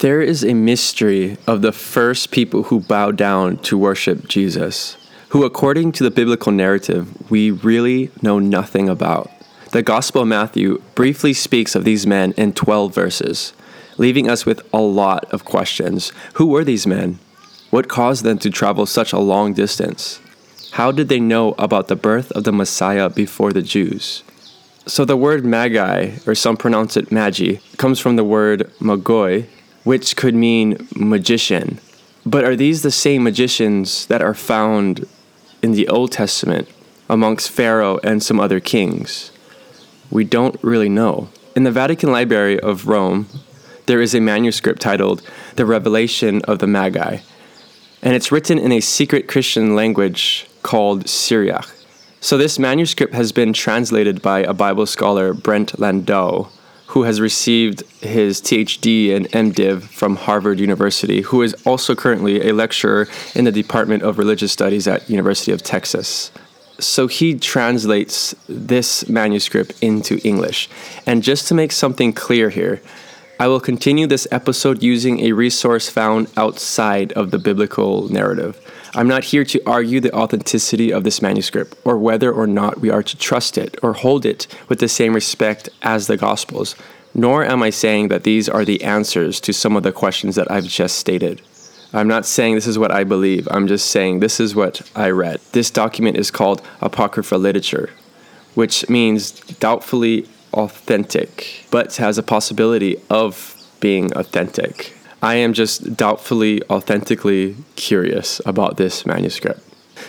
There is a mystery of the first people who bow down to worship Jesus, who, according to the biblical narrative, we really know nothing about. The Gospel of Matthew briefly speaks of these men in 12 verses, leaving us with a lot of questions. Who were these men? What caused them to travel such a long distance? How did they know about the birth of the Messiah before the Jews? So the word magi, or some pronounce it magi, comes from the word magoi, which could mean magician. But are these the same magicians that are found in the Old Testament amongst Pharaoh and some other kings? We don't really know. In the Vatican Library of Rome, there is a manuscript titled The Revelation of the Magi, and it's written in a secret Christian language called Syriac. So, this manuscript has been translated by a Bible scholar, Brent Landau, who has received his THD and MDiv from Harvard University, who is also currently a lecturer in the Department of Religious Studies at University of Texas. So he translates this manuscript into English. And just to make something clear here, I will continue this episode using a resource found outside of the biblical narrative. I'm not here to argue the authenticity of this manuscript or whether or not we are to trust it or hold it with the same respect as the Gospels, nor am I saying that these are the answers to some of the questions that I've just stated. I'm not saying this is what I believe, I'm just saying this is what I read. This document is called Apocrypha Literature, which means doubtfully authentic, but has a possibility of being authentic. I am just doubtfully, authentically curious about this manuscript.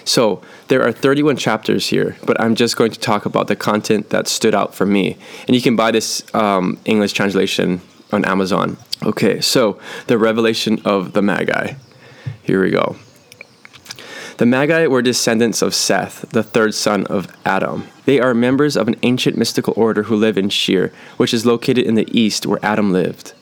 So, there are 31 chapters here, but I'm just going to talk about the content that stood out for me. And you can buy this um, English translation on Amazon. Okay, so the revelation of the Magi. Here we go. The Magi were descendants of Seth, the third son of Adam. They are members of an ancient mystical order who live in Shir, which is located in the east where Adam lived.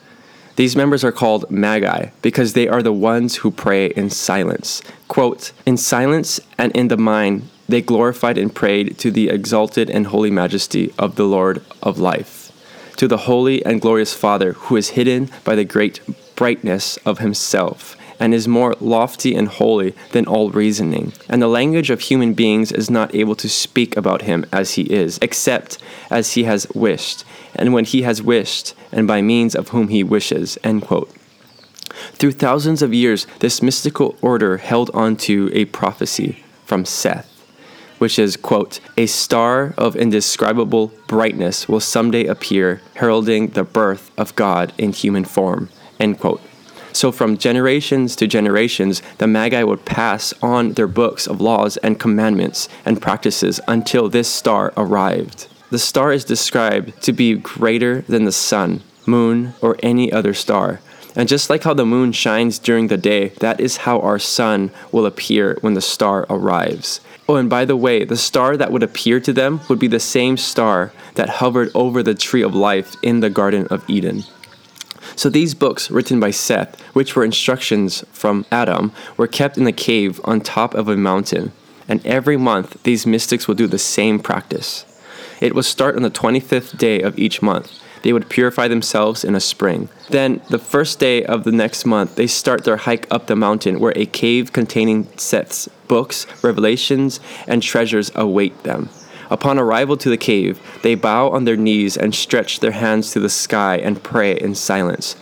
These members are called magi because they are the ones who pray in silence. Quote, In silence and in the mind, they glorified and prayed to the exalted and holy majesty of the Lord of life, to the holy and glorious Father who is hidden by the great brightness of himself and is more lofty and holy than all reasoning. And the language of human beings is not able to speak about him as he is, except as he has wished, and when he has wished, and by means of whom he wishes. End quote. Through thousands of years, this mystical order held on to a prophecy from Seth, which is, quote, a star of indescribable brightness will someday appear, heralding the birth of God in human form, end quote. So, from generations to generations, the Magi would pass on their books of laws and commandments and practices until this star arrived. The star is described to be greater than the sun, moon, or any other star. And just like how the moon shines during the day, that is how our sun will appear when the star arrives. Oh, and by the way, the star that would appear to them would be the same star that hovered over the tree of life in the Garden of Eden. So these books, written by Seth, which were instructions from Adam, were kept in a cave on top of a mountain. And every month, these mystics would do the same practice. It would start on the 25th day of each month. They would purify themselves in a spring. Then, the first day of the next month, they start their hike up the mountain where a cave containing Seth's books, revelations, and treasures await them. Upon arrival to the cave, they bow on their knees and stretch their hands to the sky and pray in silence.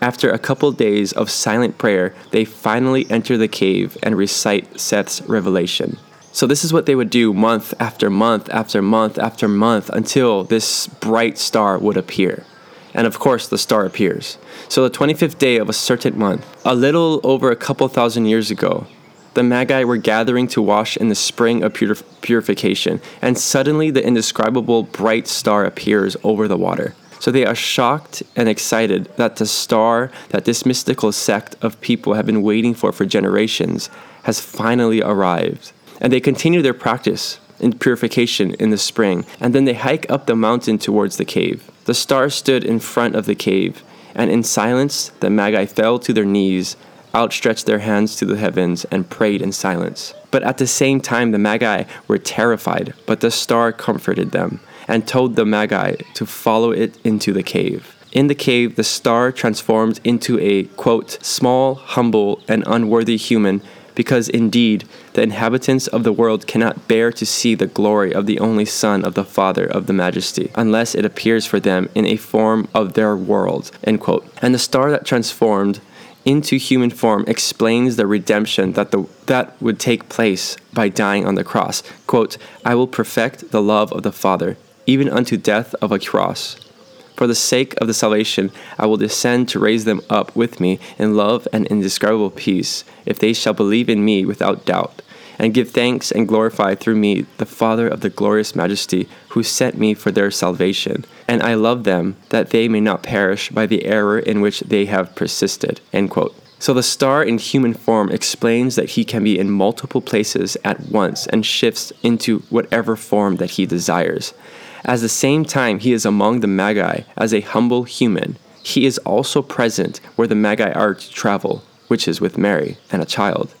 After a couple days of silent prayer, they finally enter the cave and recite Seth's revelation. So, this is what they would do month after month after month after month until this bright star would appear. And of course, the star appears. So, the 25th day of a certain month, a little over a couple thousand years ago, the Magi were gathering to wash in the spring of purif- purification, and suddenly the indescribable bright star appears over the water. So they are shocked and excited that the star that this mystical sect of people have been waiting for for generations has finally arrived. And they continue their practice in purification in the spring, and then they hike up the mountain towards the cave. The star stood in front of the cave, and in silence the Magi fell to their knees outstretched their hands to the heavens and prayed in silence. But at the same time, the Magi were terrified, but the star comforted them and told the Magi to follow it into the cave. In the cave, the star transformed into a, quote, small, humble, and unworthy human, because indeed the inhabitants of the world cannot bear to see the glory of the only Son of the Father of the Majesty, unless it appears for them in a form of their world, end quote. And the star that transformed into human form explains the redemption that the that would take place by dying on the cross. Quote, I will perfect the love of the Father, even unto death of a cross. For the sake of the salvation, I will descend to raise them up with me in love and indescribable peace, if they shall believe in me without doubt, and give thanks and glorify through me the Father of the glorious majesty, who sent me for their salvation. And I love them, that they may not perish by the error in which they have persisted. End quote. So the star in human form explains that he can be in multiple places at once and shifts into whatever form that he desires. At the same time, he is among the Magi as a humble human. He is also present where the Magi are to travel, which is with Mary and a child.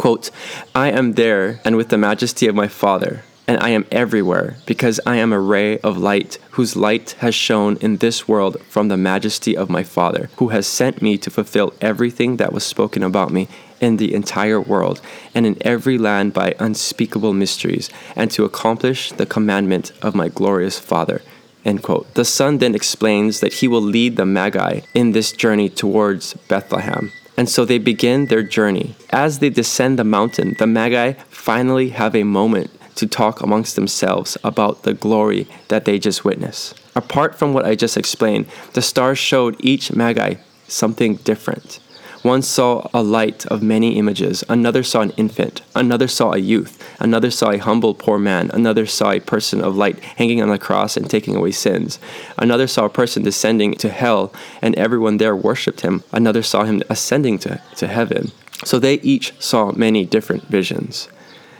Quote, I am there and with the majesty of my Father, and I am everywhere, because I am a ray of light, whose light has shone in this world from the majesty of my Father, who has sent me to fulfill everything that was spoken about me in the entire world and in every land by unspeakable mysteries, and to accomplish the commandment of my glorious Father. End quote. The Son then explains that he will lead the Magi in this journey towards Bethlehem. And so they begin their journey. As they descend the mountain, the Magi finally have a moment to talk amongst themselves about the glory that they just witnessed. Apart from what I just explained, the stars showed each Magi something different. One saw a light of many images, another saw an infant, another saw a youth, another saw a humble poor man, another saw a person of light hanging on a cross and taking away sins, another saw a person descending to hell, and everyone there worshipped him, another saw him ascending to, to heaven. So they each saw many different visions.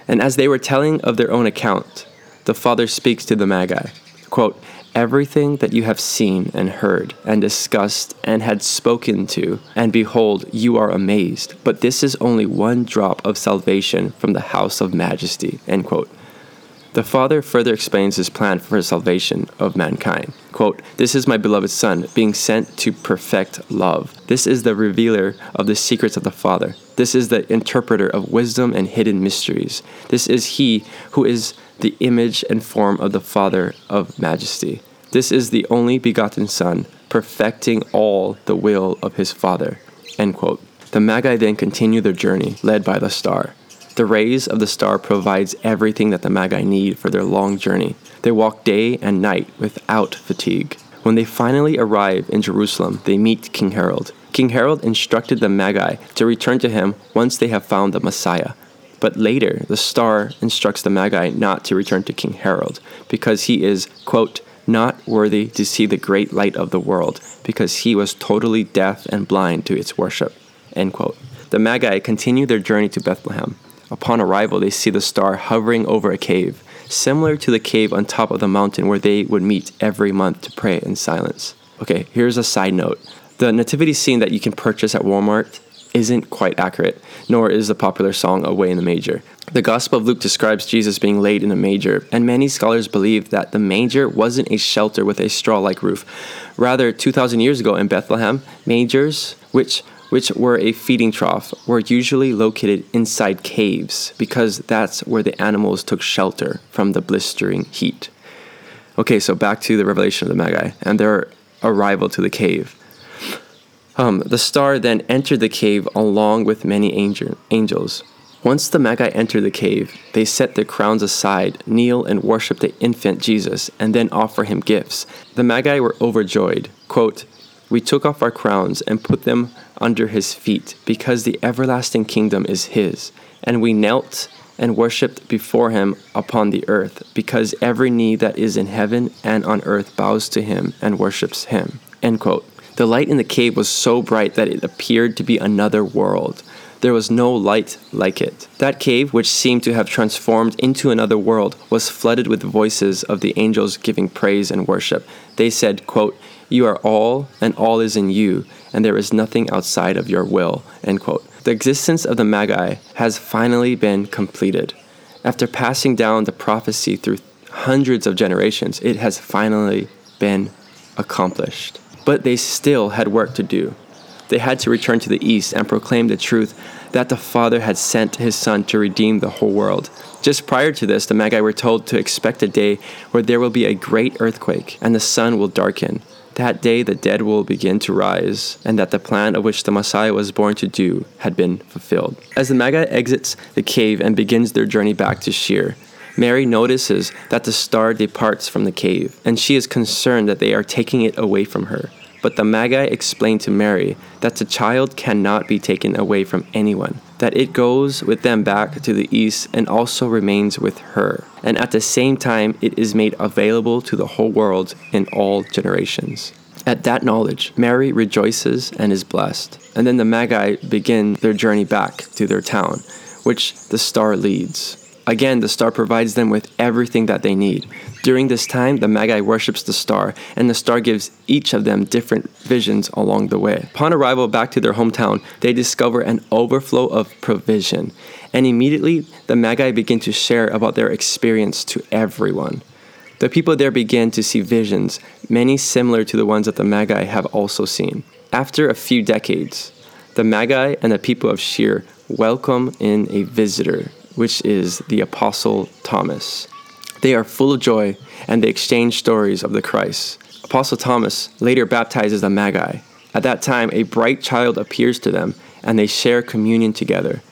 And as they were telling of their own account, the Father speaks to the Magi, quote, everything that you have seen and heard and discussed and had spoken to, and behold, you are amazed. But this is only one drop of salvation from the house of majesty. End quote. The Father further explains his plan for the salvation of mankind. Quote, This is my beloved Son, being sent to perfect love. This is the revealer of the secrets of the Father. This is the interpreter of wisdom and hidden mysteries. This is he who is the image and form of the Father of majesty. This is the only begotten Son, perfecting all the will of his Father. End quote. The Magi then continue their journey, led by the star. The rays of the star provides everything that the Magi need for their long journey. They walk day and night without fatigue. When they finally arrive in Jerusalem, they meet King Herod. King Herod instructed the Magi to return to him once they have found the Messiah. But later, the star instructs the Magi not to return to King Herod, because he is, quote, not worthy to see the great light of the world, because he was totally deaf and blind to its worship. End quote. The Magi continue their journey to Bethlehem. Upon arrival, they see the star hovering over a cave, similar to the cave on top of the mountain where they would meet every month to pray in silence. Okay, here's a side note. The nativity scene that you can purchase at Walmart isn't quite accurate, nor is the popular song Away in the Manger. The Gospel of Luke describes Jesus being laid in a manger, and many scholars believe that the manger wasn't a shelter with a straw like roof. Rather, 2,000 years ago in Bethlehem, mangers, which which were a feeding trough, were usually located inside caves because that's where the animals took shelter from the blistering heat. Okay, so back to the revelation of the Magi and their arrival to the cave. Um, the star then entered the cave along with many angel- angels. Once the Magi entered the cave, they set their crowns aside, kneel and worship the infant Jesus, and then offer him gifts. The Magi were overjoyed. Quote, We took off our crowns and put them under his feet, because the everlasting kingdom is his. And we knelt and worshipped before him upon the earth, because every knee that is in heaven and on earth bows to him and worships him. End quote. The light in the cave was so bright that it appeared to be another world. There was no light like it. That cave, which seemed to have transformed into another world, was flooded with voices of the angels giving praise and worship. They said, quote, You are all, and all is in you, and there is nothing outside of your will. End quote. The existence of the Magi has finally been completed. After passing down the prophecy through hundreds of generations, it has finally been accomplished. But they still had work to do. They had to return to the east and proclaim the truth that the Father had sent his Son to redeem the whole world. Just prior to this, the Magi were told to expect a day where there will be a great earthquake and the sun will darken. That day the dead will begin to rise, and that the plan of which the Messiah was born to do had been fulfilled. As the Magi exits the cave and begins their journey back to Shir, Mary notices that the star departs from the cave, and she is concerned that they are taking it away from her. But the Magi explain to Mary that the child cannot be taken away from anyone, that it goes with them back to the east and also remains with her. And at the same time, it is made available to the whole world in all generations. At that knowledge, Mary rejoices and is blessed. And then the Magi begin their journey back to their town, which the star leads. Again, the star provides them with everything that they need. During this time, the Magi worships the star, and the star gives each of them different visions along the way. Upon arrival back to their hometown, they discover an overflow of provision, and immediately the Magi begin to share about their experience to everyone. The people there begin to see visions, many similar to the ones that the Magi have also seen. After a few decades, the Magi and the people of Shir welcome in a visitor, which is the Apostle Thomas. They are full of joy and they exchange stories of the Christ. Apostle Thomas later baptizes the Magi. At that time, a bright child appears to them and they share communion together.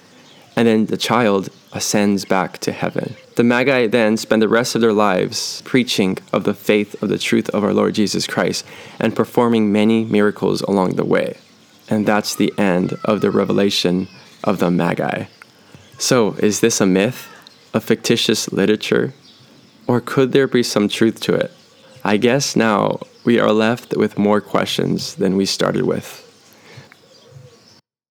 And then the child ascends back to heaven. The Magi then spend the rest of their lives preaching of the faith of the truth of our Lord Jesus Christ and performing many miracles along the way. And that's the end of the revelation of the Magi. So, is this a myth, a fictitious literature, or could there be some truth to it? I guess now we are left with more questions than we started with.